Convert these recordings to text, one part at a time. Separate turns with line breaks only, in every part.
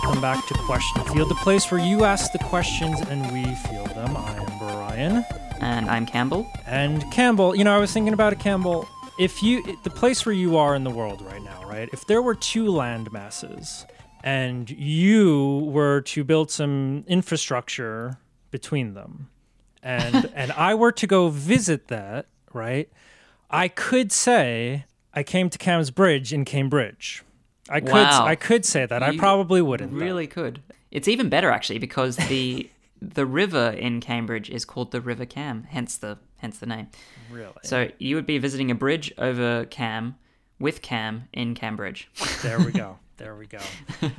welcome back to Question Field, the place where you ask the questions and we field them. I am Brian.
And I'm Campbell.
And Campbell, you know, I was thinking about it, Campbell. If you, the place where you are in the world right now, right? If there were two land masses and you were to build some infrastructure between them, and and I were to go visit that, right? I could say I came to Cam's Bridge in Cambridge. I could
Wow.
I could say that. I probably wouldn't. though.
Really could. It's even better actually because the the river in Cambridge is called the River Cam, hence the hence the name.
Really.
So you would be visiting a bridge over Cam with Cam in Cambridge.
There we go. There we go.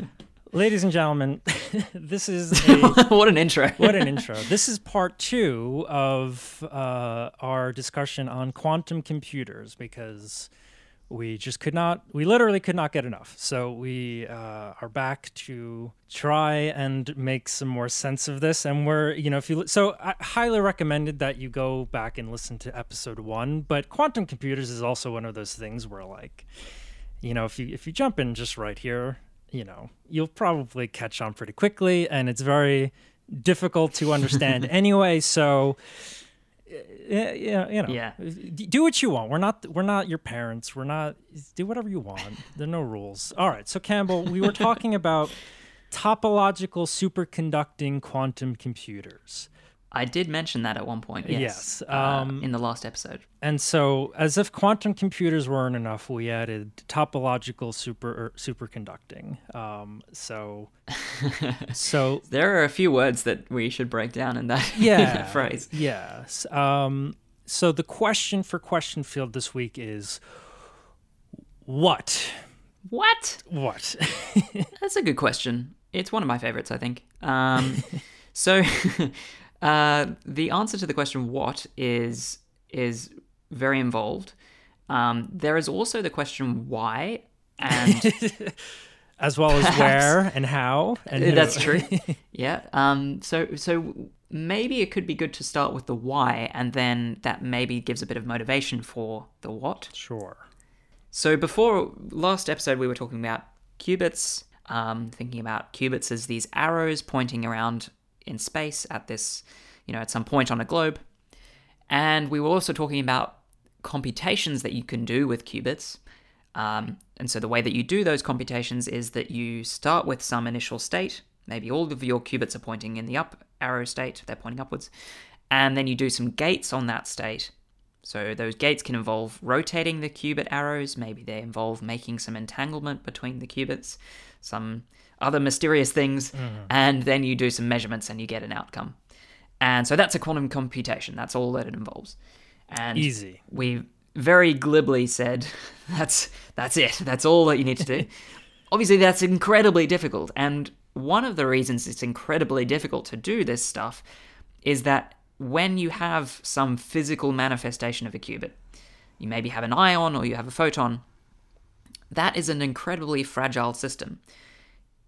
Ladies and gentlemen, this is a
what an intro.
what an intro. This is part two of uh, our discussion on quantum computers because we just could not, we literally could not get enough. So we uh, are back to try and make some more sense of this. And we're, you know, if you, so I highly recommended that you go back and listen to episode one. But quantum computers is also one of those things where, like, you know, if you if you jump in just right here, you know, you'll probably catch on pretty quickly, and it's very difficult to understand anyway. So, Eh, you know,
Yeah.
do what you want. We're not we're not your parents. We're not do whatever you want. There are no rules. All right. So Campbell, we were talking about topological superconducting quantum computers.
I did mention that at one point. Yes.
Yes,
uh,
um,
in the last episode.
And so, as if quantum computers weren't enough, we added topological super er, superconducting. Um, so, so
There are a few words that we should break down in that, in
yeah,
that phrase.
Yes. Um, so the question for question field this week is what?
What?
What?
That's a good question. It's one of my favorites, I think. Um, so, uh, the answer to the question "what" is is very involved. Um, there is also the question "why," and
As well as where and how and who.
that's true. yeah. Um, so, so maybe it could be good to start with the "why," and then that maybe gives a bit of motivation for the "what."
Sure.
So before last episode, we were talking about qubits, um, thinking about qubits as these arrows pointing around in space at this, you know, at some point on a globe. And we were also talking about computations that you can do with qubits. Um, and so the way that you do those computations is that you start with some initial state. Maybe all of your qubits are pointing in the up arrow state, they're pointing upwards. And then you do some gates on that state. So those gates can involve rotating the qubit arrows, maybe they involve making some entanglement between the qubits, some other mysterious things, mm-hmm. and then you do some measurements and you get an outcome. And so that's a quantum computation. That's all that it involves. And
Easy.
we very glibly said that's that's it. That's all that you need to do. Obviously that's incredibly difficult and one of the reasons it's incredibly difficult to do this stuff is that when you have some physical manifestation of a qubit, you maybe have an ion or you have a photon, that is an incredibly fragile system.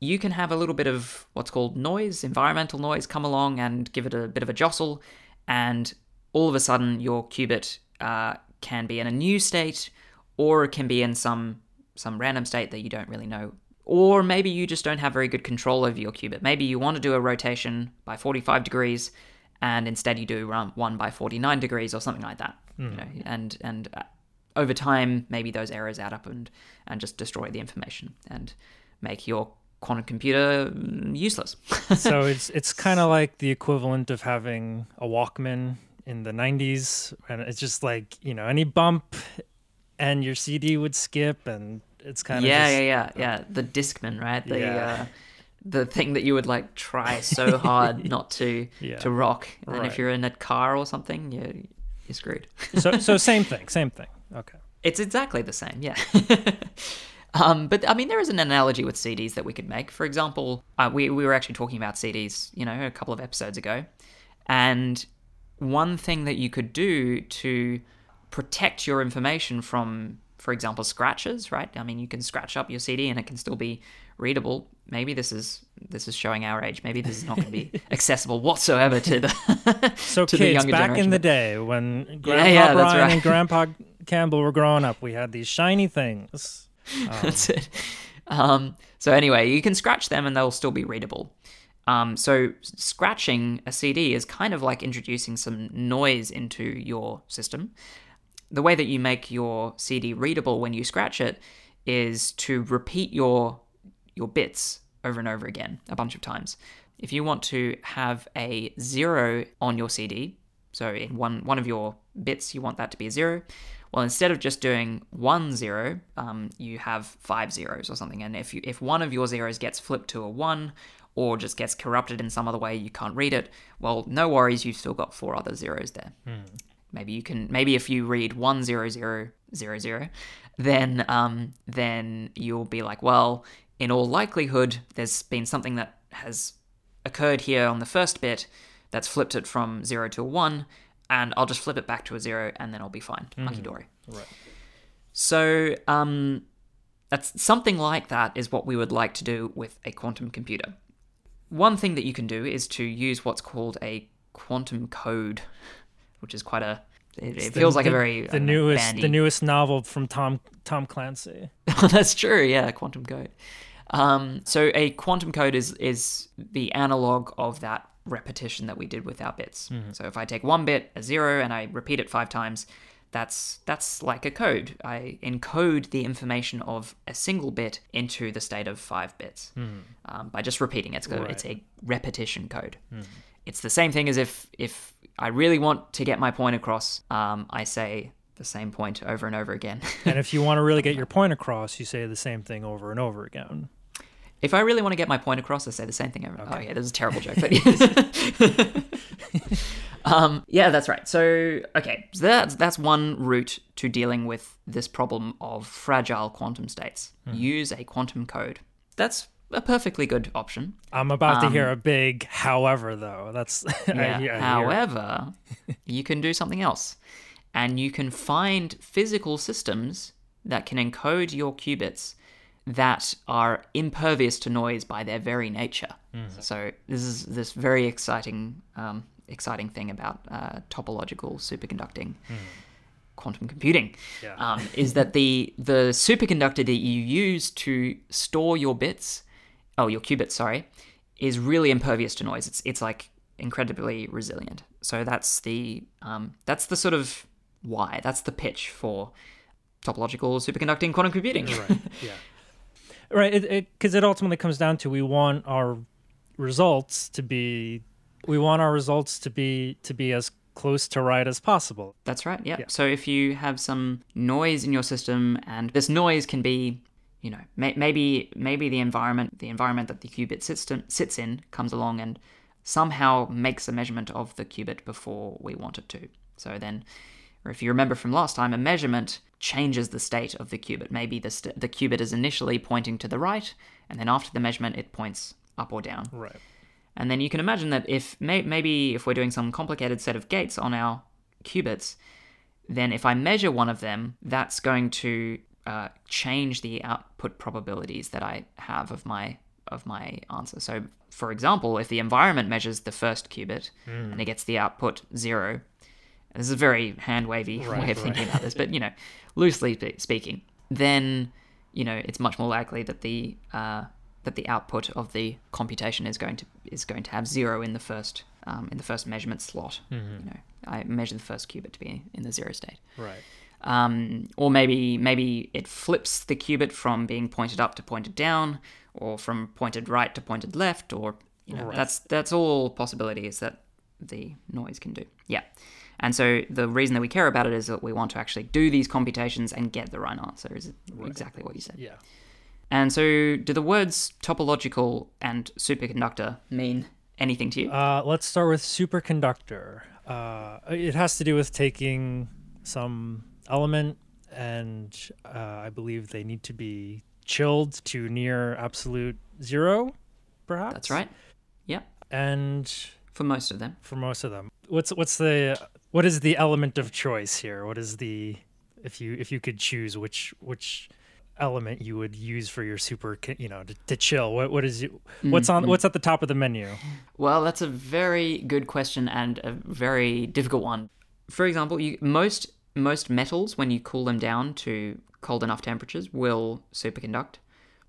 You can have a little bit of what's called noise, environmental noise, come along and give it a bit of a jostle, and all of a sudden your qubit uh, can be in a new state, or it can be in some some random state that you don't really know. Or maybe you just don't have very good control over your qubit. Maybe you want to do a rotation by 45 degrees, and instead you do one by 49 degrees or something like that. You know, and and uh, over time, maybe those errors add up and and just destroy the information and make your quantum computer mm, useless.
so it's it's kind of like the equivalent of having a Walkman in the 90s and it's just like, you know, any bump and your CD would skip and it's kind of
yeah,
just,
yeah, yeah, yeah. The Discman, right? The
Yeah.
uh, the thing that you would like try so hard not to
Yeah.
to rock, and then
Right.
if you're in a car or something, you're you're screwed.
so so same thing, same thing. Okay.
It's exactly the same, yeah. Um, but I mean, there is an analogy with CDs that we could make. For example, uh, we we were actually talking about CDs, you know, a couple of episodes ago, and one thing that you could do to protect your information from, for example, scratches, right? I mean, you can scratch up your CD and it can still be readable. Maybe this is this is showing our age. Maybe this is not going to be accessible whatsoever to the
So
to the
kids,
younger
back
generation.
in the day when Grandpa
yeah, that's
Brian
right.
and Grandpa Campbell were growing up, we had these shiny things.
That's it. Um, so anyway, you can scratch them and they'll still be readable. Um, so scratching a CD is kind of like introducing some noise into your system. The way that you make your CD readable when you scratch it is to repeat your your bits over and over again a bunch of times. If you want to have a zero on your CD, so in one one of your bits you want that to be a zero, well instead of just doing one zero, um, you have five zeros or something. And if you if one of your zeros gets flipped to a one or just gets corrupted in some other way, you can't read it. Well, no worries, you've still got four other zeros there. Maybe you can. Maybe if you read one zero zero zero zero, then um, then you'll be like, well, in all likelihood, there's been something that has occurred here on the first bit that's flipped it from zero to a one, and I'll just flip it back to a zero, and then I'll be fine. Hunky dory.
Right.
So um, that's something like that is what we would like to do with a quantum computer. One thing that you can do is to use what's called a quantum code, which is quite a. It, it
The-
feels like
the,
a very
the
uh,
newest
bandy-
the newest novel from Tom Tom Clancy.
That's true. Yeah, quantum code. Um, so a quantum code is is the analog of that repetition that we did with our bits. So if I take one bit, a zero, and I repeat it five times, that's that's like a code. I encode the information of a single bit into the state of five bits um, by just repeating it. So it's a repetition code. It's the same thing as if if I really want to get my point across, um, I say the same point over and over again.
and if you want to really get your point across, you say the same thing over and over again.
If I really want to get my point across, I say the same thing over. Oh yeah, this is a terrible joke, but um, yeah, that's right. So okay, so that's that's one route to dealing with this problem of fragile quantum states. Use a quantum code. That's a perfectly good option.
I'm about to hear a big however though. That's I
Yeah.
hear- I
However, you can do something else, and you can find physical systems that can encode your qubits that are impervious to noise by their very nature. So this is this very exciting, um, exciting thing about uh, topological superconducting. Quantum computing
Yeah.
um, is that the the superconductor that you use to store your bits, oh your qubits, sorry, is really impervious to noise. It's it's like incredibly resilient. So that's the um, that's the sort of why that's the pitch for topological superconducting quantum computing.
right. Yeah. Right. It because it, ultimately comes down to we want our results to be we want our results to be to be as close to right as possible.
That's right. Yeah. So if you have some noise in your system, and this noise can be, you know, may- maybe maybe the environment, the environment that the qubit system sits in, comes along and somehow makes a measurement of the qubit before we want it to. So then, or if you remember from last time, a measurement changes the state of the qubit. Maybe the st- the qubit is initially pointing to the right, and then after the measurement, it points up or down.
Right.
And then you can imagine that if may- maybe if we're doing some complicated set of gates on our qubits, then if I measure one of them, that's going to uh, change the output probabilities that I have of my of my answer. So, for example, if the environment measures the first qubit and it gets the output zero, this is a very hand wavy
Right,
way of
right.
thinking about this, but you know, loosely speaking, then you know it's much more likely that the uh, that the output of the computation is going to is going to have zero in the first um, in the first measurement slot.
Mm-hmm.
You know, I measure the first qubit to be in the zero state,
Right.
um, or maybe maybe it flips the qubit from being pointed up to pointed down, or from pointed right to pointed left, or you know,
Right.
that's that's all possibilities that the noise can do. Yeah. And so the reason that we care about it is that we want to actually do these computations and get the right answer. Is exactly what you said.
Yeah.
And so, do the words topological and superconductor mean anything to you?
Uh, let's start with superconductor. Uh, it has to do with taking some element, and uh, I believe they need to be chilled to near absolute zero, perhaps.
That's right. Yeah,
And
for most of them.
for most of them, what's what's the what is the element of choice here? What is the if you if you could choose which which element you would use for your super you know to, to chill what what is you, what's on mm-hmm. what's at the top of the menu
Well, that's a very good question and a very difficult one. For example, you, most most metals, when you cool them down to cold enough temperatures, will superconduct.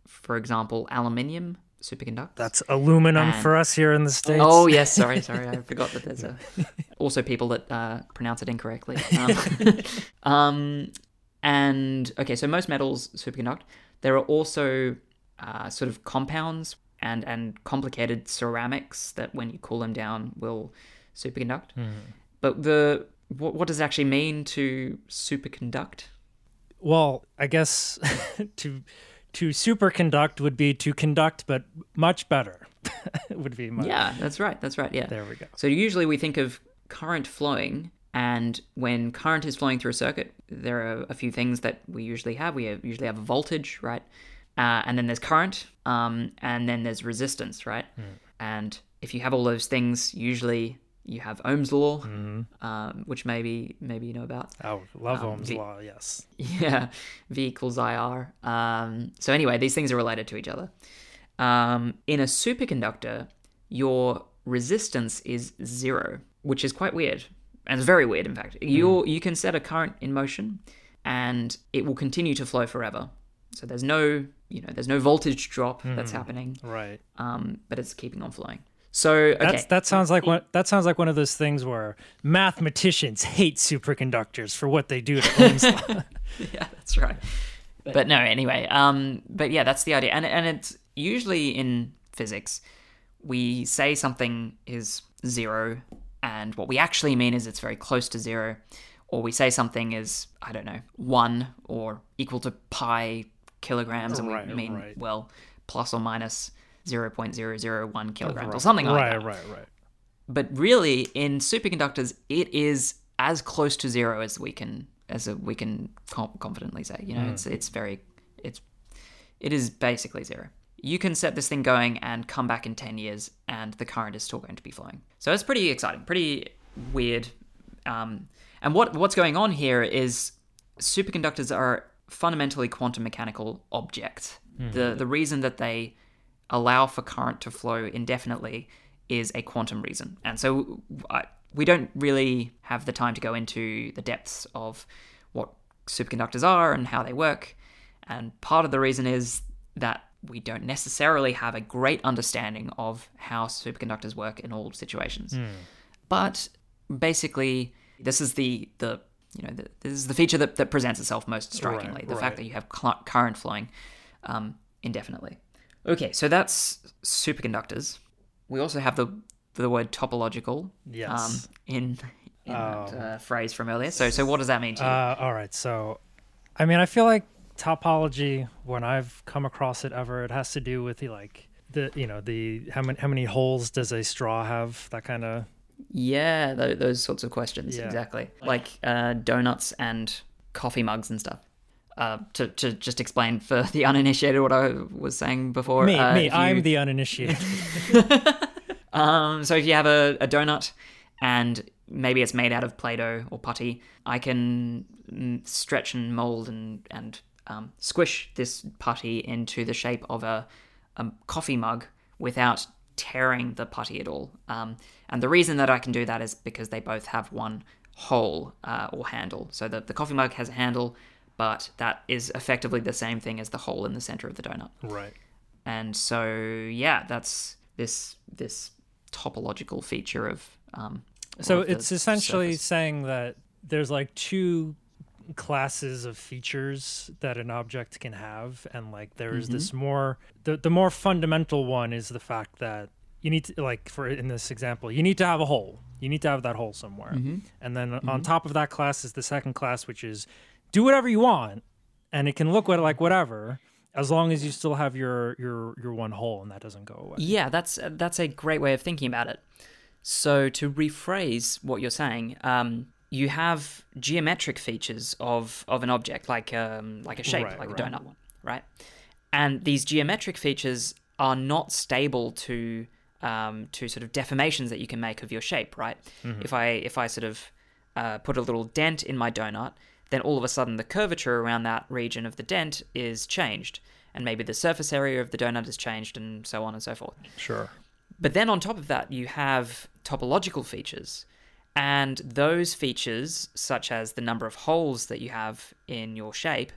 for example, aluminium superconducts.
That's aluminum
And-
for us here in the states.
Oh yes, sorry, sorry, I forgot that there's a also people that uh, pronounce it incorrectly. Um, um, and okay, so most metals superconduct. There are also uh, sort of compounds and and complicated ceramics that, when you cool them down, will superconduct. But the what, what does it actually mean to superconduct?
Well, I guess to to superconduct would be to conduct, but much better. would be my
Yeah, that's right. That's right. Yeah.
There we go.
So usually we think of current flowing, and when current is flowing through a circuit, there are a few things that we usually have. We have, usually have a voltage, right? Uh, and then there's current, um, and then there's resistance, right? And if you have all those things, usually you have Ohm's law, um, which maybe maybe you know about.
Oh, love
Um,
Ohm's
the-
law. Yes.
Yeah, V equals IR. Um, so anyway, these things are related to each other. Um, in a superconductor, your resistance is zero, which is quite weird, and it's very weird. In fact, you you can set a current in motion, and it will continue to flow forever. So there's no you know there's no voltage drop that's happening,
Right.
um, but it's keeping on flowing. So okay,
That's that sounds like one that sounds like one of those things where mathematicians hate superconductors for what they do to Ohm's law.
yeah, that's right. But no, anyway, um, but yeah, that's the idea, and and it's usually in physics, we say something is zero, and what we actually mean is it's very close to zero, or we say something is I don't know one or equal to pi kilograms, and we
Right,
mean
right.
well plus or minus zero point zero zero one kilograms or something like
right,
that.
right, right. Right.
But really in superconductors it is as close to zero as we can as a, we can confidently say. You know it's it's very it's it is basically zero. You can set this thing going and come back in 10 years and the current is still going to be flowing. So it's pretty exciting pretty weird. Um, and what what's going on here is superconductors are fundamentally quantum mechanical objects the the reason that they allow for current to flow indefinitely is a quantum reason. And so I, we don't really have the time to go into the depths of what superconductors are and how they work. And part of the reason is that we don't necessarily have a great understanding of how superconductors work in all situations. But basically, this is the the you know the, this is the feature that, that presents itself most strikingly: the
right.
fact that you have cl- current flowing um, indefinitely. Okay, so that's superconductors. We also have the the word topological
Yes.
um, in in
Oh.
that uh, phrase from earlier. So so what does that mean to you?
Uh, all right. So, I mean, I feel like topology, when I've come across it ever, it has to do with the like the you know the how many how many holes does a straw have? That kind of
yeah, th- those sorts of questions
Yeah.
exactly. Like uh, donuts and coffee mugs and stuff. Uh, to, to just explain for the uninitiated what I was saying before.
me.
uh,
me.
if
I'm the uninitiated.
Um, so if you have a, a donut and maybe it's made out of Play-Doh or putty, I can stretch and mold and and um, squish this putty into the shape of a, a coffee mug without tearing the putty at all. Um, and the reason that I can do that is because they both have one hole uh, or handle. So the, the coffee mug has a handle, but that is effectively the same thing as the hole in the center of the donut
right.
and so yeah that's this this topological feature of um
So it's essentially
surface.
saying that there's like two classes of features that an object can have and like there's
Mm-hmm.
this more the, the more fundamental one is the fact that you need to like for in this example you need to have a hole you need to have that hole somewhere
Mm-hmm.
and then on top of that class is the second class which is do whatever you want and it can look like whatever as long as you still have your your your one hole and that doesn't go away
yeah that's that's a great way of thinking about it so to rephrase what you're saying um you have geometric features of of an object like um like a shape
Right,
like
right.
a donut one right and these geometric features are not stable to um, to sort of deformations that you can make of your shape, right? If I if I sort of uh, put a little dent in my donut, then all of a sudden the curvature around that region of the dent is changed, and maybe the surface area of the donut is changed, and so on and so forth.
sure
But then on top of that, you have topological features. And those features, such as the number of holes that you have in your shape,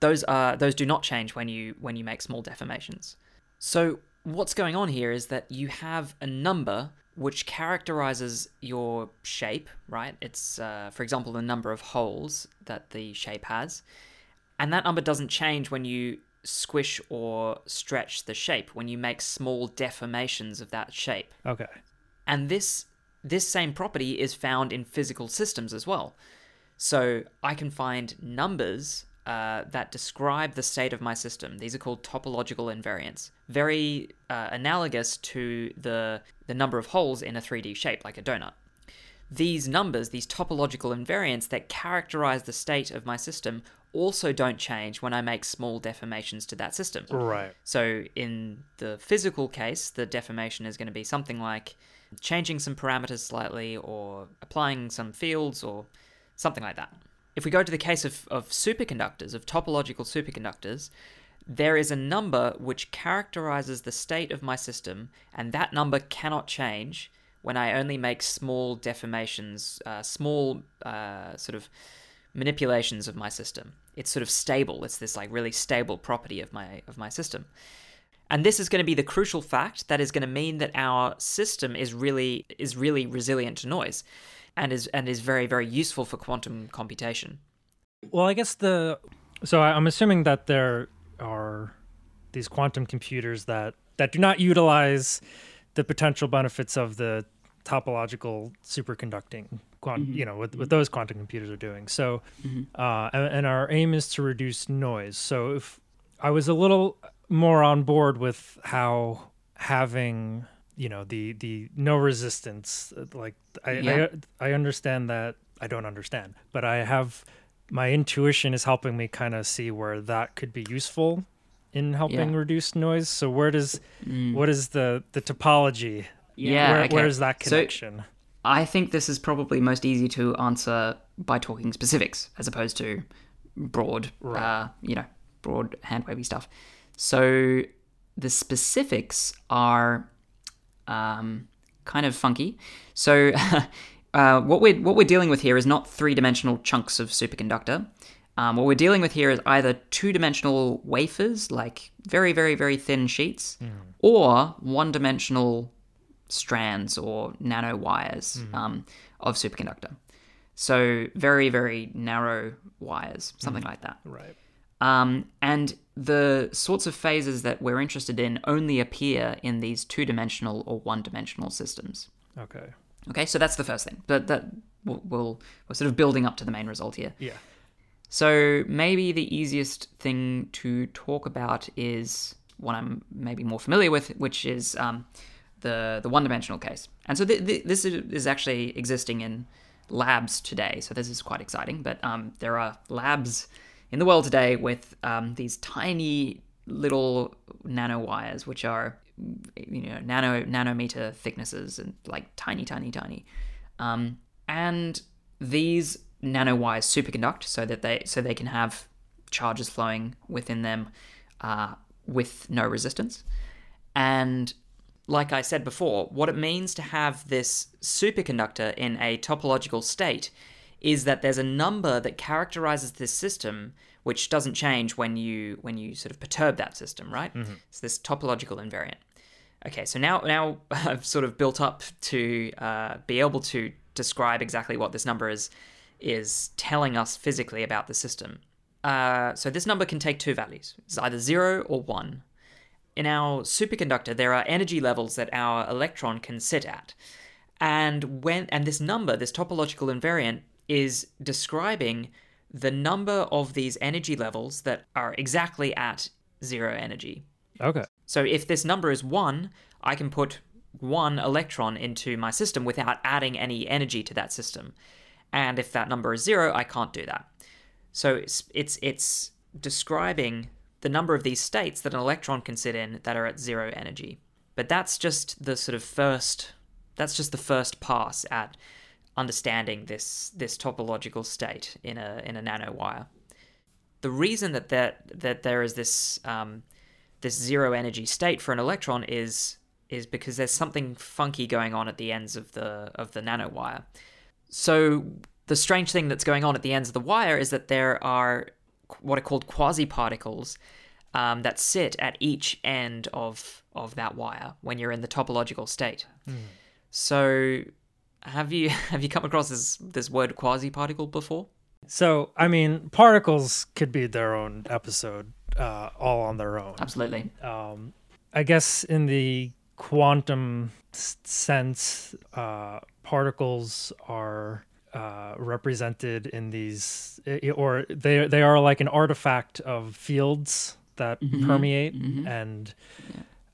those are those do not change when you when you make small deformations. So what's going on here is that you have a number which characterizes your shape, right? It's, uh, for example, the number of holes that the shape has. And that number doesn't change when you squish or stretch the shape, when you make small deformations of that shape.
Okay.
And this this same property is found in physical systems as well. So I can find numbers uh, that describe the state of my system. These are called topological invariants, very uh, analogous to the the number of holes in a 3D shape, like a donut. These numbers, these topological invariants that characterize the state of my system, also don't change when I make small deformations to that system.
Right.
So in the physical case, the deformation is going to be something like changing some parameters slightly or applying some fields or something like that. If we go to the case of, of superconductors, of topological superconductors, there is a number which characterizes the state of my system, and that number cannot change when I only make small deformations, uh, small uh, sort of manipulations of my system. It's sort of stable. It's this like really stable property of my of my system. And this is going to be the crucial fact that is going to mean that our system is really is really resilient to noise and is and is very very useful for quantum computation.
Well, I guess the so I'm assuming that there are these quantum computers that that do not utilize the potential benefits of the topological superconducting quant
Mm-hmm.
you know what, what those quantum computers are doing so uh, and, and our aim is to reduce noise so if i was a little more on board with how having you know the the no resistance uh, like i
Yeah.
I, I understand that i don't understand but i have my intuition is helping me kind of see where that could be useful in helping
Yeah.
reduce noise so where does
Mm.
what is the the topology
Yeah,
where,
okay.
where's that
So-
connection
I think this is probably most easy to answer by talking specifics as opposed to broad,
Right.
uh, you know, broad hand wavy stuff. So the specifics are um, kind of funky. So uh, what we're what we're dealing with here is not three dimensional chunks of superconductor. Um, what we're dealing with here is either two dimensional wafers, like very very very thin sheets, or one dimensional strands or nano wires um, of superconductor. So very very narrow wires, something like that.
right
Um, and the sorts of phases that we're interested in only appear in these two dimensional or one dimensional systems.
okay
Okay, so that's the first thing. But that we'll, we'll we're sort of building up to the main result here.
yeah
So maybe the easiest thing to talk about is what I'm maybe more familiar with, which is um, the the one dimensional case. And so th- th- this is is actually existing in labs today. So this is quite exciting. But um, there are labs in the world today with um, these tiny little nanowires, which are you know nano nanometer thicknesses and like tiny, tiny, tiny. Um, and these nanowires superconduct so that they so they can have charges flowing within them uh, with no resistance. And like I said before, what it means to have this superconductor in a topological state is that there's a number that characterizes this system which doesn't change when you when you sort of perturb that system, right? It's this topological invariant. Okay, so now now I've sort of built up to uh, be able to describe exactly what this number is is telling us physically about the system. Uh, so this number can take two values. It's either zero or one. In our superconductor, there are energy levels that our electron can sit at, and when and this number, this topological invariant, is describing the number of these energy levels that are exactly at zero energy.
okay
So if this number is 1, I can put one electron into my system without adding any energy to that system. And if that number is 0, I can't do that. So it's it's it's describing the number of these states that an electron can sit in that are at 0 energy. But that's just the sort of first that's just the first pass at understanding this this topological state in a in a nanowire. The reason that that that there is this um, this zero energy state for an electron is is because there's something funky going on at the ends of the of the nanowire. So the strange thing that's going on at the ends of the wire is that there are what are called quasi-particles um, that sit at each end of of that wire when you're in the topological state. So, have you have you come across this this word quasi-particle before?
So, I mean, particles could be their own episode, uh, all on their own.
Absolutely.
Um, I guess in the quantum sense, uh, particles are uh, represented in these, or they they are like an artifact of fields that permeate, and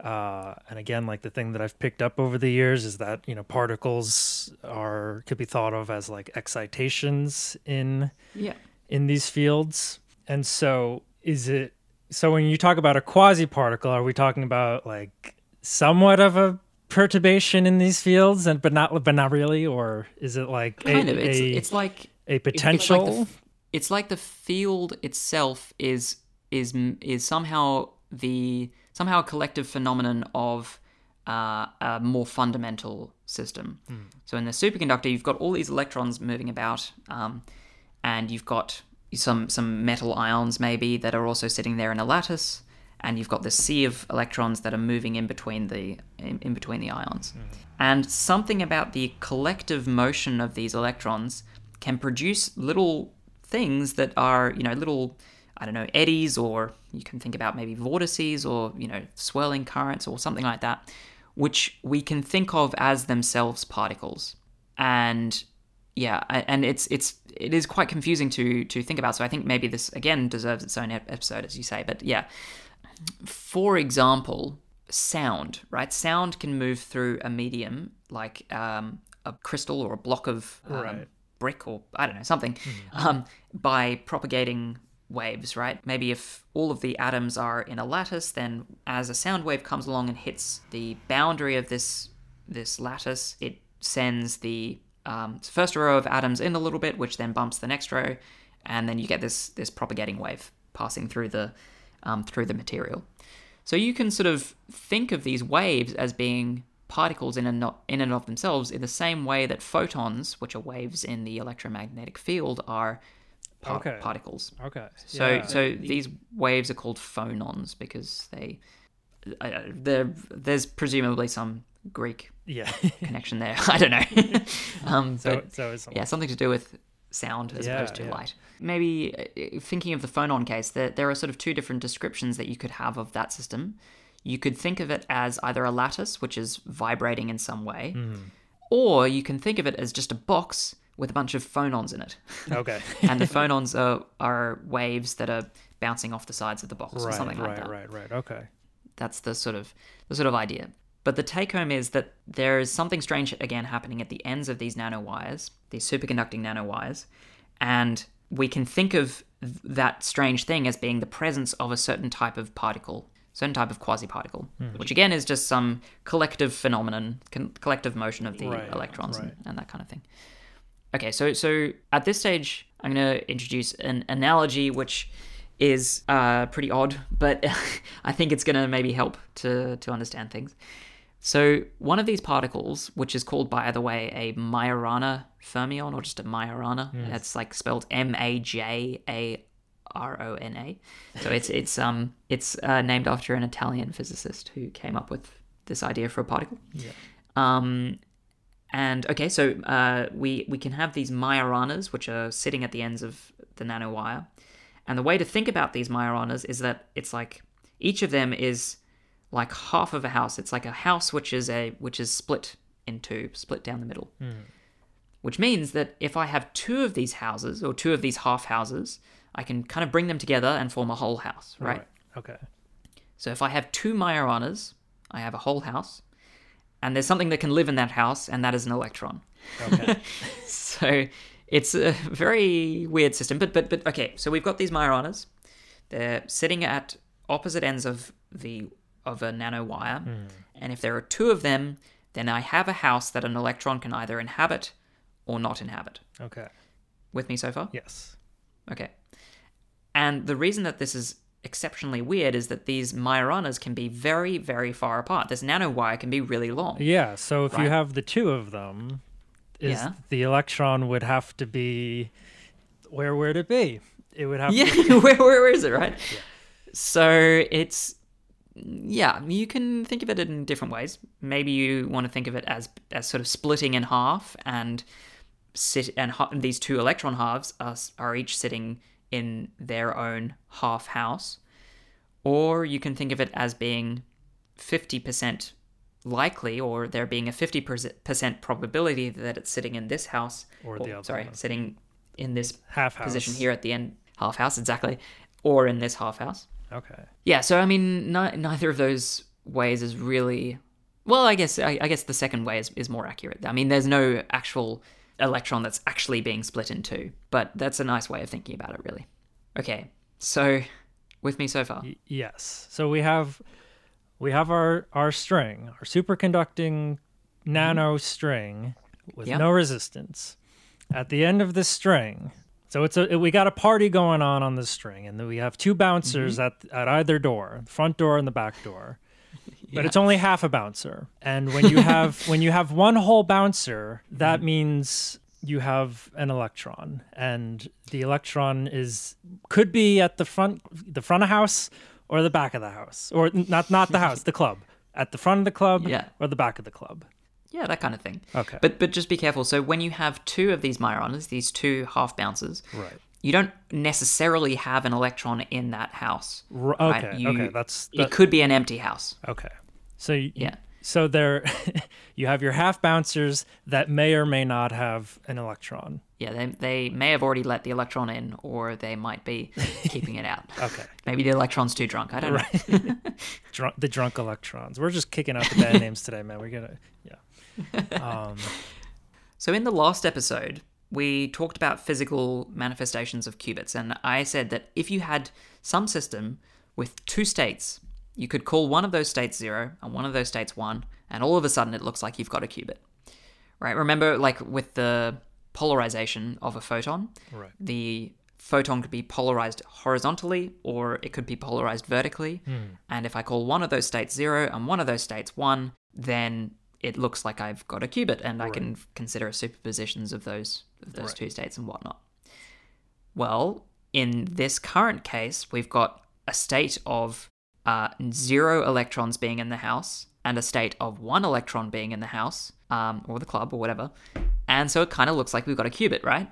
uh, and again, like the thing that I've picked up over the years is that you know particles are could be thought of as like excitations in
Yeah.
in these fields. And so is it so when you talk about a quasi particle, are we talking about like somewhat of a perturbation in these fields and but not but not really or is it like
Kind
a,
of. It's
a,
it's like
a potential
It's like, the, it's like the field itself is is is somehow the somehow a collective phenomenon of uh, a more fundamental system. So in the superconductor, you've got all these electrons moving about, um, and you've got some some metal ions maybe that are also sitting there in a lattice, and you've got this sea of electrons that are moving in between the in, in between the ions. Mm-hmm. And something about the collective motion of these electrons can produce little things that are, you know, little I don't know, eddies or you can think about maybe vortices or, you know, swirling currents or something like that, which we can think of as themselves particles. And yeah, and it's it's it is quite confusing to to think about. So I think maybe this again deserves its own episode, as you say. But yeah, for example, sound, right? Sound can move through a medium like um, a crystal or a block of um,
Right.
brick or I don't know something um, by propagating waves, right? Maybe if all of the atoms are in a lattice, then as a sound wave comes along and hits the boundary of this this lattice, it sends the um, first row of atoms in a little bit, which then bumps the next row, and then you get this this propagating wave passing through the um, through the material. So you can sort of think of these waves as being particles in and, not, in and of themselves in the same way that photons, which are waves in the electromagnetic field, are par-
Okay.
particles.
okay
So
yeah.
so these waves are called phonons because they uh, they're- there's presumably some Greek
yeah
connection there. I don't know. um,
so
but
so it's
yeah, something to do with sound as
Yeah,
opposed to
yeah.
light. Maybe uh, thinking of the phonon case, there, there are sort of two different descriptions that you could have of that system. You could think of it as either a lattice, which is vibrating in some way,
Mm-hmm.
or you can think of it as just a box with a bunch of phonons in it.
okay
and the phonons are, are waves that are bouncing off the sides of the box or
right
something
right
like that
Right, right right okay
that's the sort of the sort of idea. But the take home is that there is something strange again happening at the ends of these nanowires, these superconducting nanowires, and we can think of that strange thing as being the presence of a certain type of particle, certain type of quasi-particle, which again is just some collective phenomenon, con- collective motion of the
Right,
electrons
right.
and, and that kind of thing. Okay, so so at this stage, I'm going to introduce an analogy which is uh, pretty odd, but I think it's going to maybe help to to understand things. So one of these particles, which is called by the way a Majorana fermion or just a Majorana, that's like spelled M A J A R O N A. So it's it's um it's uh, named after an Italian physicist who came up with this idea for a particle.
Yeah.
Um, and okay, so uh, we we can have these Majoranas, which are sitting at the ends of the nanowire. And the way to think about these Majoranas is that it's like each of them is like half of a house. It's like a house which is a which is split in two, split down the middle. Hmm. Which means that if I have two of these houses or two of these half houses, I can kind of bring them together and form a whole house, right?
okay
So if I have two Majoranas, I have a whole house, and there's something that can live in that house, and that is an electron.
okay
So it's a very weird system. But but but okay, so we've got these Majoranas. They're sitting at opposite ends of the of a nanowire, hmm. and if there are two of them, then I have a house that an electron can either inhabit or not inhabit.
okay
With me so far?
yes
Okay. And the reason that this is exceptionally weird is that these Majoranas can be very, very far apart. This nanowire can be really long.
Yeah, so if you have the two of them, is
Yeah.
the electron would have to be where would it be? it would have
Yeah,
to,
where, where, where is it, right? Yeah. So it's yeah, you can think of it in different ways. Maybe you want to think of it as as sort of splitting in half, and sit and ha- these two electron halves are are each sitting in their own half house, or you can think of it as being fifty percent likely, or there being a fifty percent probability that it's sitting in this house,
Or the other
sorry, sitting in this
half house
position here at the end, half house exactly, or in this half house.
Okay.
Yeah, so I mean, neither of those ways is really. Well, I guess I, I guess the second way is, is more accurate. I mean, there's no actual electron that's actually being split in two, but that's a nice way of thinking about it, really. Okay, so with me so far.
Y- yes. So we have we have our our string, our superconducting mm-hmm. nano string with
Yep.
no resistance. At the end of this string, so it's a we got a party going on on this string, and then we have two bouncers mm-hmm. at at either door, front door and the back door. But it's only half a bouncer, and when you have when you have one whole bouncer, that mm-hmm. means you have an electron, and the electron is could be at the front the front of house or the back of the house, or not not the house, the club, at the front of the club
Yeah.
or the back of the club.
Yeah, that kind of thing.
Okay.
But but just be careful. So when you have two of these Majoranas, these two half bouncers,
Right.
you don't necessarily have an electron in that house.
R-
right?
okay.
You-
okay. That's
It could be an empty house.
okay. So y-
Yeah.
So there, you have your half bouncers that may or may not have an electron.
Yeah, they, they may have already let the electron in, or they might be keeping it out.
Okay.
Maybe the electron's too drunk. I don't know.
Drunk, the drunk electrons. We're just kicking out the bad names today, man. We're gonna, yeah. Um,
So in the last episode, we talked about physical manifestations of qubits, and I said that if you had some system with two states, you could call one of those states zero and one of those states one, and all of a sudden it looks like you've got a qubit. Right? Remember, like with the polarization of a photon,
right.
the photon could be polarized horizontally or it could be polarized vertically. And if I call one of those states zero and one of those states one, then it looks like I've got a qubit and I can consider superpositions of those of those
Right.
two states and whatnot. Well, in this current case, we've got a state of uh, zero electrons being in the house and a state of one electron being in the house um, or the club or whatever. And so it kind of looks like we've got a qubit, right?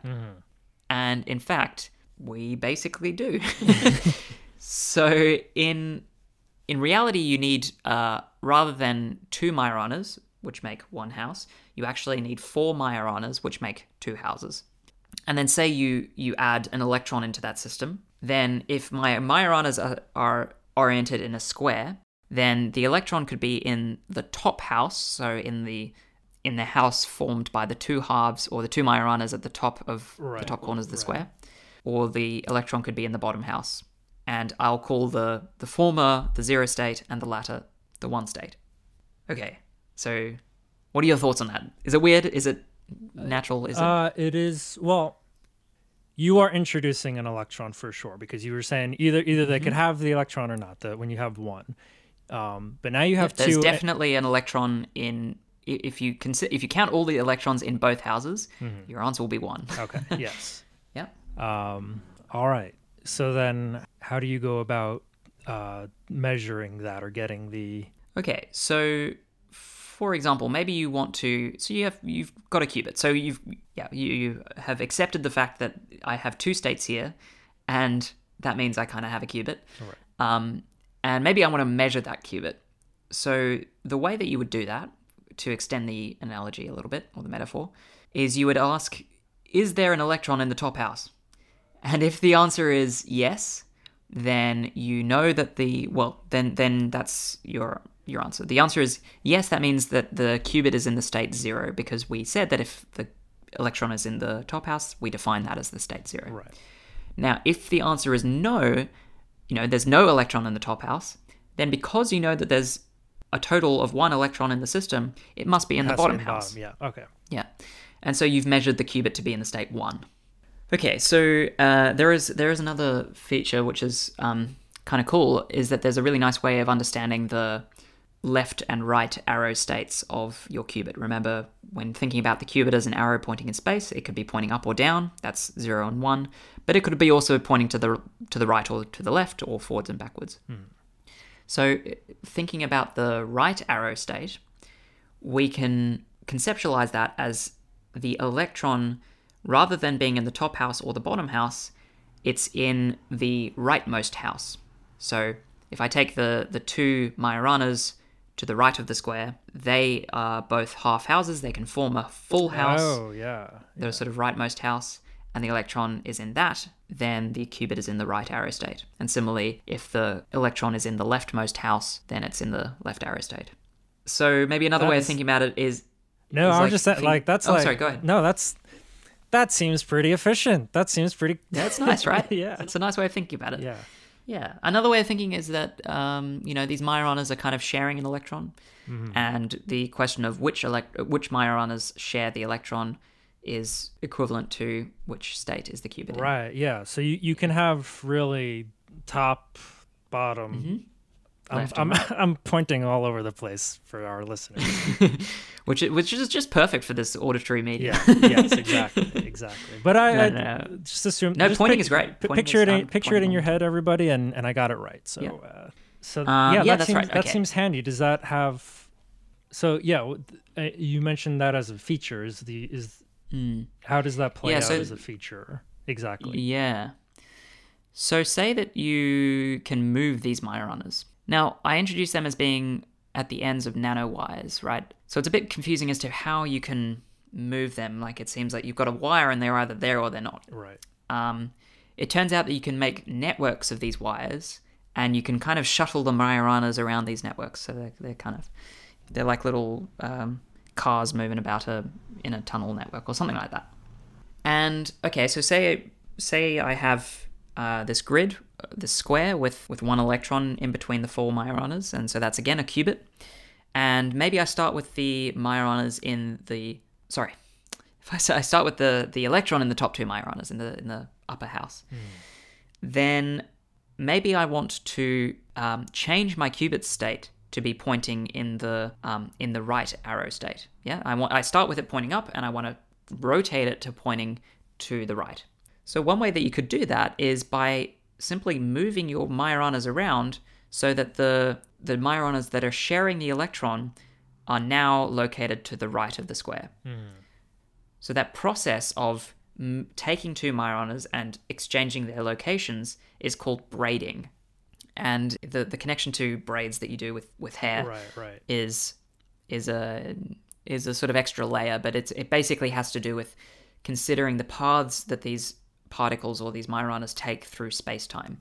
And in fact, we basically do. so in in reality, you need uh, rather than two Majoranas, which make one house, you actually need four Majoranas, which make two houses. And then say you you add an electron into that system, then if my Majoranas are, are oriented in a square, then the electron could be in the top house, so in the in the house formed by the two halves or the two Majoranas at the top of the top corners of the
right.
square, or the electron could be in the bottom house. And I'll call the the former the zero state and the latter the one state. Okay, so what are your thoughts on that? Is it weird? Is it natural? Is it?
Uh, it is well. You are introducing an electron for sure because you were saying either either they
Mm-hmm.
could have the electron or not. That when you have one, um, but now you have
There's
two. eh,
definitely an electron in. If you consider, if you count all the electrons in both houses,
Mm-hmm.
your answer will be one.
Okay. Yes.
yeah.
Um, all right. So then, how do you go about uh, measuring that or getting the?
Okay, so for example, maybe you want to so you have you've got a qubit. So you've yeah, you, you have accepted the fact that I have two states here and that means I kind of have a qubit.
Right.
Um and maybe I want to measure that qubit. So the way that you would do that to extend the analogy a little bit or the metaphor is you would ask is there an electron in the top house? And if the answer is yes, then you know that the well, then then that's your your answer. The answer is yes. That means that the qubit is in the state zero because we said that if the electron is in the top house, we define that as the state zero.
Right.
Now, if the answer is no, you know, there's no electron in the top house, then because you know that there's a total of one electron in the system, it must be in the bottom house.
Yeah. Okay.
Yeah. And so you've measured the qubit to be in the state one. Okay, so uh, there is there is another feature which is um, kind of cool is that there's a really nice way of understanding the left and right arrow states of your qubit. Remember, when thinking about the qubit as an arrow pointing in space, it could be pointing up or down. That's zero and one, but it could be also pointing to the to the right or to the left or forwards and backwards. Hmm. So, thinking about the right arrow state, we can conceptualize that as the electron, rather than being in the top house or the bottom house, it's in the rightmost house. So, if I take the, the two Majoranas to the right of the square, they are both half houses. They can form a full house
Oh yeah.
the sort of rightmost house, and the electron is in that, then the qubit is in the right arrow state. And similarly, if the electron is in the leftmost house, then it's in the left arrow state. So maybe another way of thinking about it is
No,
It's
I'm
like
just saying,
think-
like that's
Oh,
like
sorry, go ahead.
No, that's that seems pretty efficient. That seems pretty.
that's nice, right?
yeah.
it's a nice way of thinking about it.
Yeah.
Yeah. Another way of thinking is that um, you know these Majoranas are kind of sharing an electron,
Mm-hmm.
and the question of which elect which Majoranas share the electron is equivalent to which state is the qubit in.
Right. Yeah. So you, you can have really top, bottom.
Mm-hmm.
I'm,
and
I'm pointing all over the place for our listeners.
which which is just perfect for this auditory medium.
Yeah. yes. Exactly. Exactly. But I,
No,
I
no,
just assume.
No,
just
pointing
pic-
is great. Pointing
picture
is-
it.
I'm
In, picture it in your head, everybody, and and I got it right. So.
Yeah.
Uh, so
Um,
yeah,
yeah,
that
that's
seems
right,
that
okay.
seems handy. Does that have? So yeah, uh, you mentioned that as a feature. Is the is
Mm.
how does that play
Yeah,
out
so-
as a feature exactly?
Yeah. So say that you can move these Majoranas. Now, I introduced them as being at the ends of nanowires, right? So it's a bit confusing as to how you can move them. Like it seems like you've got a wire and they're either there or they're not.
Right.
Um, it turns out that you can make networks of these wires and you can kind of shuttle the Majoranas around these networks. So they're, they're kind of, they're like little um, cars moving about a, in a tunnel network or something like that. And okay, so say say I have uh, this grid, uh, this square with with one electron in between the four Majoranas, and so that's again a qubit. And maybe I start with the Majoranas in the sorry, if I, start I start with the the electron in the top two Majoranas in the in the upper house, then maybe I want to um, change my qubit state to be pointing in the um, in the right arrow state. Yeah, I want I start with it pointing up, and I want to rotate it to pointing to the right. So one way that you could do that is by simply moving your Majoranas around so that the the Majoranas that are sharing the electron are now located to the right of the square. Hmm. So that process of m- taking two Majoranas and exchanging their locations is called braiding. And the, the connection to braids that you do with, with hair
Right. Right.
is is a is a sort of extra layer, but it's it basically has to do with considering the paths that these particles or these Majoranas take through space time.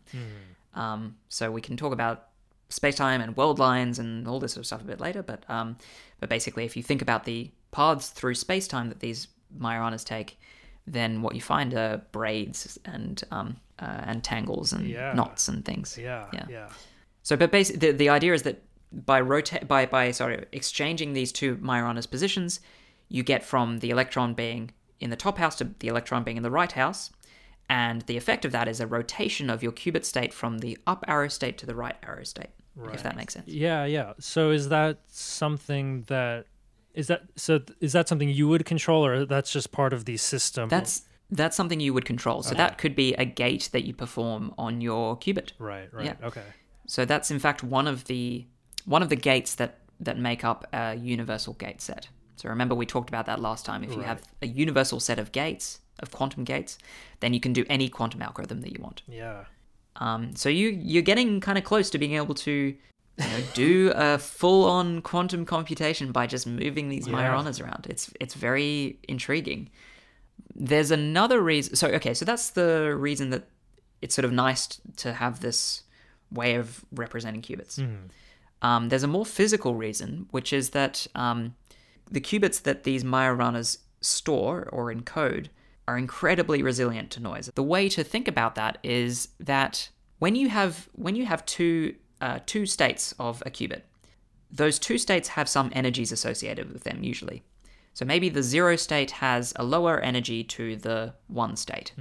Um, so we can talk about space time and world lines and all this sort of stuff a bit later, but um, but basically, if you think about the paths through space time that these Majoranas take, then what you find are braids and um, uh, and tangles and
Yeah.
knots and things.
Yeah.
Yeah.
Yeah.
So, but basically, the, the idea is that by rotate by by sorry exchanging these two Majoranas positions, you get from the electron being in the top house to the electron being in the right house, and the effect of that is a rotation of your qubit state from the up arrow state to the right arrow state. If that makes sense.
Yeah, yeah. So is that something that is that so th- is that something you would control or that's just part of the system?
That's that's something you would control. So that could be a gate that you perform on your qubit.
right, right.
Yeah.
Okay.
So that's in fact one of the one of the gates that that make up a universal gate set. So remember we talked about that last time. If you have a universal set of gates of quantum gates, then you can do any quantum algorithm that you want.
Yeah.
Um, so you you're getting kind of close to being able to you know, do a full on quantum computation by just moving these
Yeah.
Majoranas around. It's it's very intriguing. There's another reason. So okay, so that's the reason that it's sort of nice to have this way of representing qubits. Um, there's a more physical reason, which is that um, the qubits that these Majoranas store or encode are incredibly resilient to noise. The way to think about that is that when you have when you have two uh, two states of a qubit, those two states have some energies associated with them usually. So maybe the zero state has a lower energy to the one state.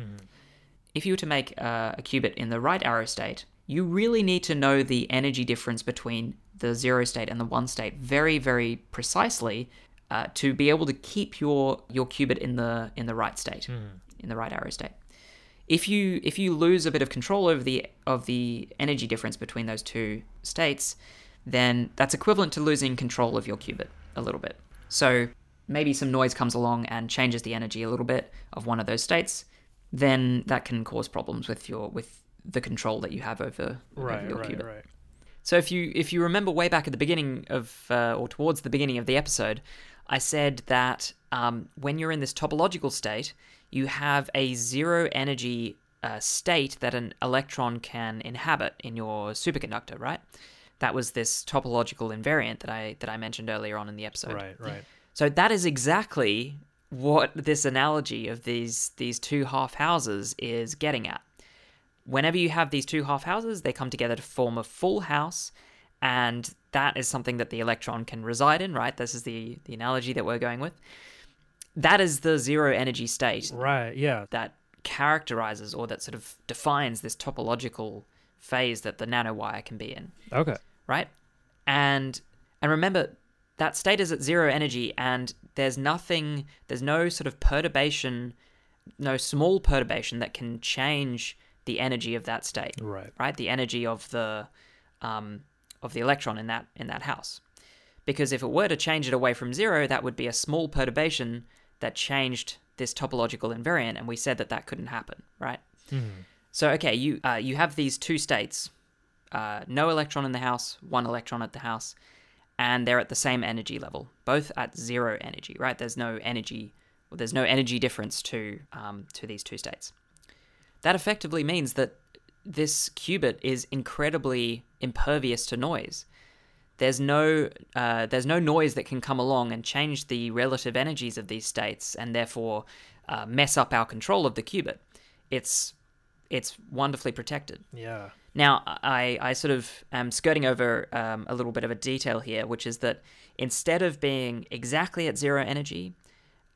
If you were to make uh, a qubit in the right arrow state, you really need to know the energy difference between the zero state and the one state very, very precisely uh, to be able to keep your your qubit in the in the right state, in the right arrow state. If you if you lose a bit of control over the of the energy difference between those two states, then that's equivalent to losing control of your qubit a little bit. So maybe some noise comes along and changes the energy a little bit of one of those states, then that can cause problems with your with the control that you have over, over
Right,
your
right,
qubit.
right.
So if you if you remember way back at the beginning of uh, or towards the beginning of the episode, I said that um, when you're in this topological state, you have a zero energy uh, state that an electron can inhabit in your superconductor, right? That was this topological invariant that I that I mentioned earlier on in the episode.
Right, right.
So that is exactly what this analogy of these these two half houses is getting at. Whenever you have these two half houses, they come together to form a full house, and that is something that the electron can reside in, right? This is the the analogy that we're going with. That is the zero energy state
Right, yeah.
that characterizes or that sort of defines this topological phase that the nanowire can be in
Okay.
right? And and remember that state is at zero energy and there's nothing there's no sort of perturbation no small perturbation that can change the energy of that state
Right.
right the energy of the um, of the electron in that in that house. Because if it were to change it away from zero that would be a small perturbation that changed this topological invariant and we said that that couldn't happen right?
Mhm.
so okay you uh, you have these two states uh, no electron in the house one electron at the house and they're at the same energy level both at zero energy right? There's no energy well, there's no energy difference to um, to these two states. That effectively means that this qubit is incredibly impervious to noise. There's no uh, there's no noise that can come along and change the relative energies of these states, and therefore uh, mess up our control of the qubit. It's it's wonderfully protected.
Yeah.
Now, I, I sort of am skirting over um, a little bit of a detail here, which is that instead of being exactly at zero energy,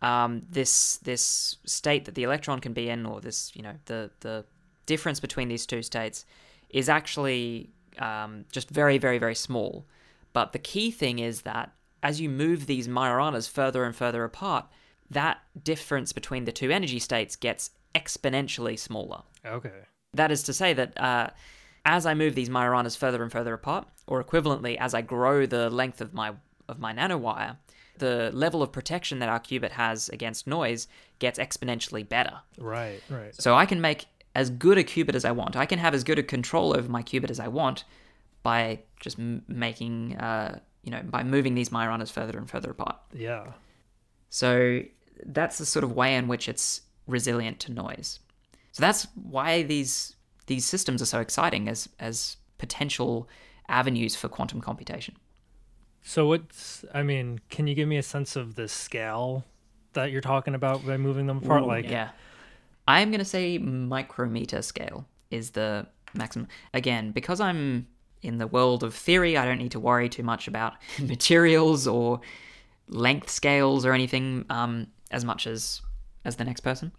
um, this this state that the electron can be in, or this you know the the difference between these two states, is actually um, just very very very small. But the key thing is that as you move these Majoranas further and further apart, that difference between the two energy states gets exponentially smaller.
Okay.
That is to say that uh, as I move these Majoranas further and further apart, or equivalently, as I grow the length of my of my nanowire, the level of protection that our qubit has against noise gets exponentially better.
Right, right.
So I can make as good a qubit as I want. I can have as good a control over my qubit as I want by just m- making, uh, you know, by moving these Majoranas further and further apart.
Yeah.
So that's the sort of way in which it's resilient to noise. So that's why these these systems are so exciting as as potential avenues for quantum computation.
So what's I mean, can you give me a sense of the scale that you're talking about by moving them apart? like
yeah, I'm gonna say micrometer scale is the maximum. Again, because I'm in the world of theory, I don't need to worry too much about materials or length scales or anything um, as much as as the next person.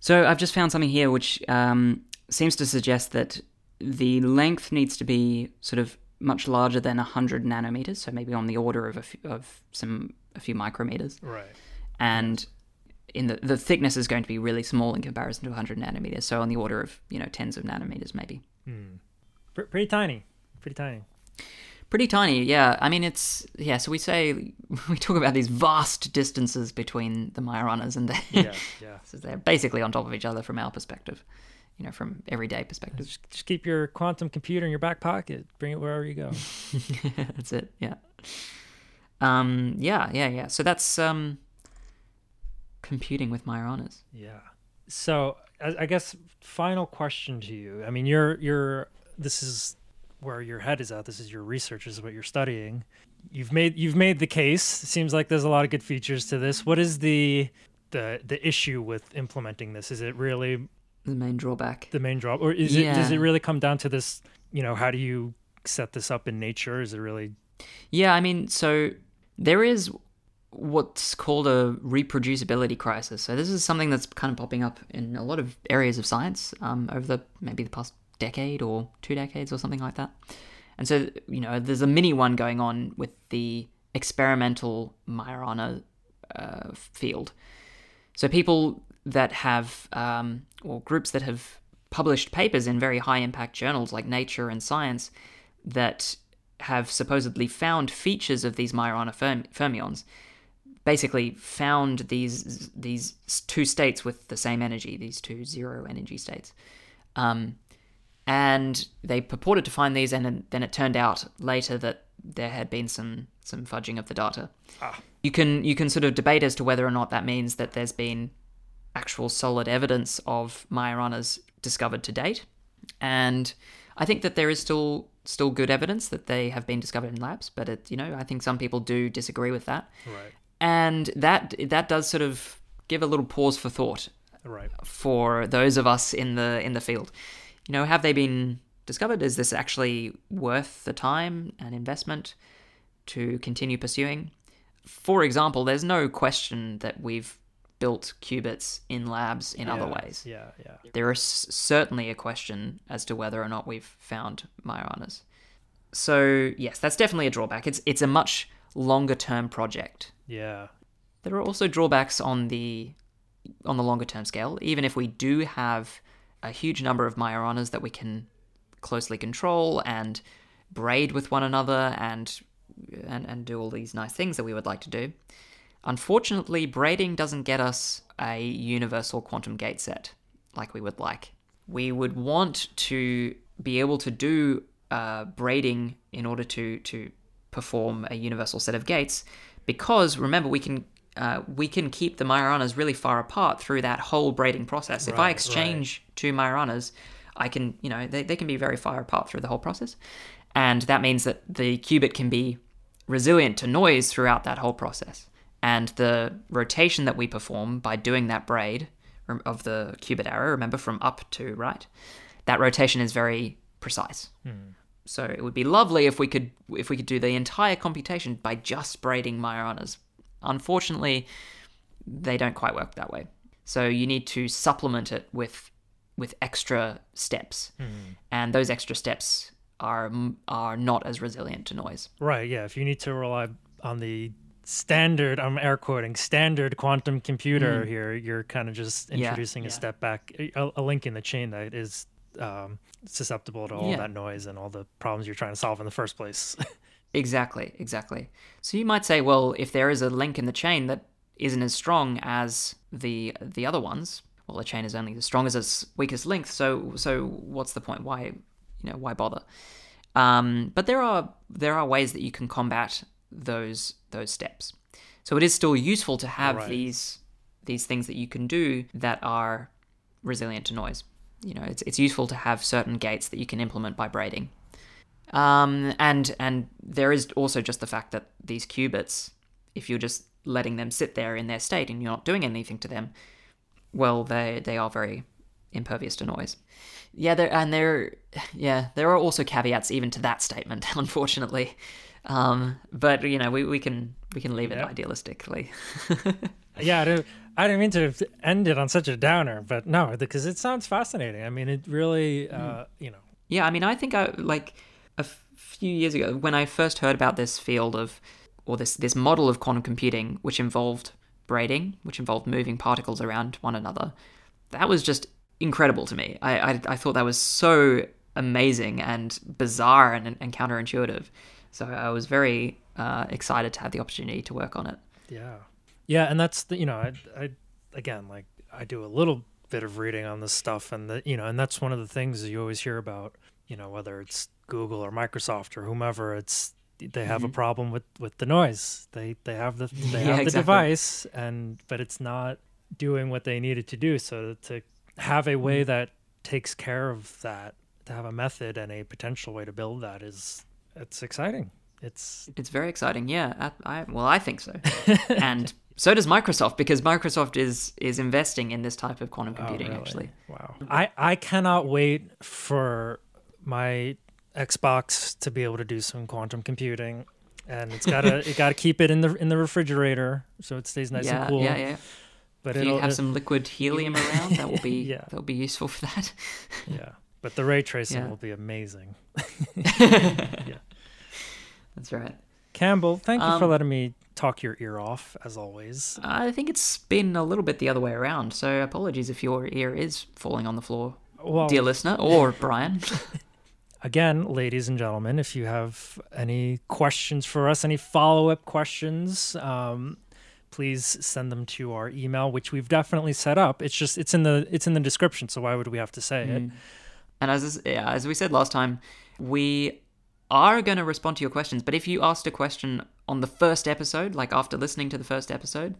So I've just found something here which um, seems to suggest that the length needs to be sort of much larger than 100 nanometers, so maybe on the order of a few, of some a few micrometers
Right.
and in the the thickness is going to be really small in comparison to 100 nanometers so on the order of you know tens of nanometers maybe
Pr- pretty tiny. Pretty tiny.
pretty tiny yeah i mean it's yeah so we say we talk about these vast distances between the Majoranas and they
Yeah, yeah.
so they're basically on top of each other from our perspective you know from everyday perspective
Just, just keep your quantum computer in your back pocket. Bring it wherever you go.
that's it yeah um yeah yeah yeah so that's um computing with Majoranas
Yeah. So I, I guess final question to you. I mean, you're you're this is where your head is at. This is your research. This is what you're studying. You've made you've made the case. It seems like there's a lot of good features to this. What is the the the issue with implementing this? Is it really
the main drawback
the main job, or is it does it really come down to this? You know, how do you set this up in nature? Is it really
Yeah, I mean, so there is what's called a reproducibility crisis. So this is something that's kind of popping up in a lot of areas of science um, over the maybe the past decade or two decades or something like that. And so, you know, there's a mini one going on with the experimental Majorana uh, field. So people that have, um, or groups that have published papers in very high impact journals like Nature and Science that have supposedly found features of these Majorana ferm- fermions, basically found these these two states with the same energy, these two zero energy states. Um, and they purported to find these, and then it turned out later that there had been some some fudging of the data.
Ah.
You can you can sort of debate as to whether or not that means that there's been actual solid evidence of Majoranas discovered to date, and I think that there is still still good evidence that they have been discovered in labs. But it, you know, I think some people do disagree with that,
Right.
And that that does sort of give a little pause for thought
Right.
for those of us in the in the field. You know, have they been discovered? Is this actually worth the time and investment to continue pursuing? For example, there's no question that we've built qubits in labs in other ways.
Yeah. Yeah.
There is certainly a question as to whether or not we've found Majoranas. So yes, that's definitely a drawback. It's it's a much longer term project.
Yeah.
There are also drawbacks on the on the longer term scale. Even if we do have a huge number of Majoranas that we can closely control and braid with one another and and, and do all these nice things that we would like to do. Unfortunately, braiding doesn't get us a universal quantum gate set like we would like. We would want to be able to do uh, braiding in order to to perform a universal set of gates, because remember we can uh, we can keep the Majoranas really far apart through that whole braiding process. if I
Right,
exchange two Majoranas, I can you know they, they can be very far apart through the whole process, and that means that the qubit can be resilient to noise throughout that whole process. And the rotation that we perform by doing that braid of the qubit arrow, remember from up to right, that rotation is very precise. So it would be lovely if we could if we could do the entire computation by just braiding Majoranas. Unfortunately, they don't quite work that way. So you need to supplement it with with extra steps, and those extra steps are are not as resilient to noise.
Right. Yeah. If you need to rely on the standard, I'm air quoting standard quantum computer here, you're kind of just
Mm. Yeah,
introducing
yeah.
a step back, a, a link in the chain that is um, susceptible to all
Yeah.
that noise and all the problems you're trying to solve in the first place.
Exactly, exactly. So you might say, well, if there is a link in the chain that isn't as strong as the the other ones, well, the chain is only as strong as its weakest link. So so what's the point? Why you know why bother? Um, but there are there are ways that you can combat those those steps. So it is still useful to have
Right.
these these things that you can do that are resilient to noise. You know, it's it's useful to have certain gates that you can implement by braiding. Um, and and there is also just the fact that these qubits, if you're just letting them sit there in their state and you're not doing anything to them, well, they they are very impervious to noise. Yeah, there and there, yeah, there are also caveats even to that statement, unfortunately. Um, but you know, we, we can we can leave it
Yep.
idealistically.
yeah. I didn't, mean to end it on such a downer, but no, because it sounds fascinating. I mean, it really, uh, you know,
Yeah, I mean, I think I like a few years ago when I first heard about this field of, or this this model of quantum computing, which involved braiding, which involved moving particles around one another. That was just incredible to me. I I, I thought that was so amazing and bizarre and, and counterintuitive. So I was very uh, excited to have the opportunity to work on it.
Yeah. Yeah, and that's the you know, I I again like I do a little bit of reading on this stuff and the you know, and that's one of the things you always hear about, you know, whether it's Google or Microsoft or whomever, it's they have a problem with with the noise. They they have the they
Mm-hmm. Yeah,
have the
exactly.
device and but it's not doing what they needed to do. So to have a
Mm-hmm.
way that takes care of that, to have a method and a potential way to build that is it's exciting. It's
It's very exciting. Yeah, I, I well, I think so, and so does Microsoft because Microsoft is is investing in this type of quantum
Oh,
computing.
really?
Actually,
Wow. I, I cannot wait for my Xbox to be able to do some quantum computing. And it's gotta it gotta keep it in the in the refrigerator so it stays nice
yeah,
and cool.
yeah, yeah.
But
If you have
it-
some liquid helium around, that will be
Yeah.
that will be useful for that.
yeah. but the ray tracing
Yeah.
will be amazing.
Yeah, that's right.
Campbell, thank you for
Um,
letting me talk your ear off as always.
I think it's been a little bit the other way around, so apologies if your ear is falling on the floor,
Well,
dear listener, or Brian.
again, ladies and gentlemen, if you have any questions for us, any follow up questions, um, please send them to our email, which we've definitely set up. It's just it's in the it's in the description, so why would we have to say it?
And as yeah, as we said last time, we are going to respond to your questions. But if you asked a question on the first episode, like after listening to the first episode,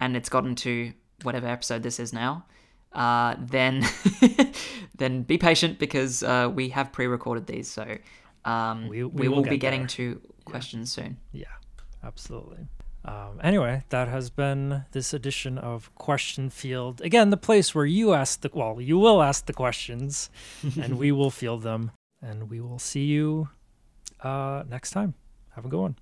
and it's gotten to whatever episode this is now, uh, then then be patient because uh, we have pre-recorded these, so um,
We-
we,
we
will,
will
be
get
getting
there.
to questions soon.
Yeah, absolutely. Um, anyway, that has been this edition of Question Field. Again, the place where you ask the well, you will ask the questions, and we will field them, and we will see you uh, next time. Have a good one.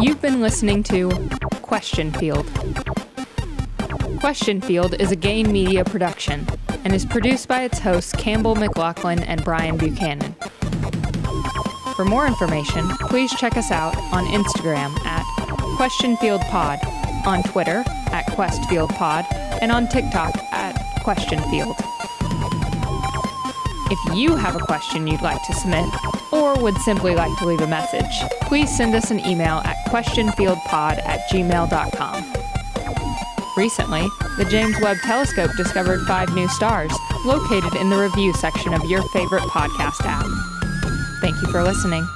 You've been listening to Question Field. Question Field is a Gain Media production and is produced by its hosts Campbell McLaughlin and Brian Buchanan. For more information, please check us out on Instagram at Question Field Pod, on Twitter at Questfield Pod, and on TikTok at Question Field. If you have a question you'd like to submit, or would simply like to leave a message, please send us an email at questionfieldpod at gmail.com. Recently, the James Webb Telescope discovered five new stars located in the review section of your favorite podcast app. Thank you for listening.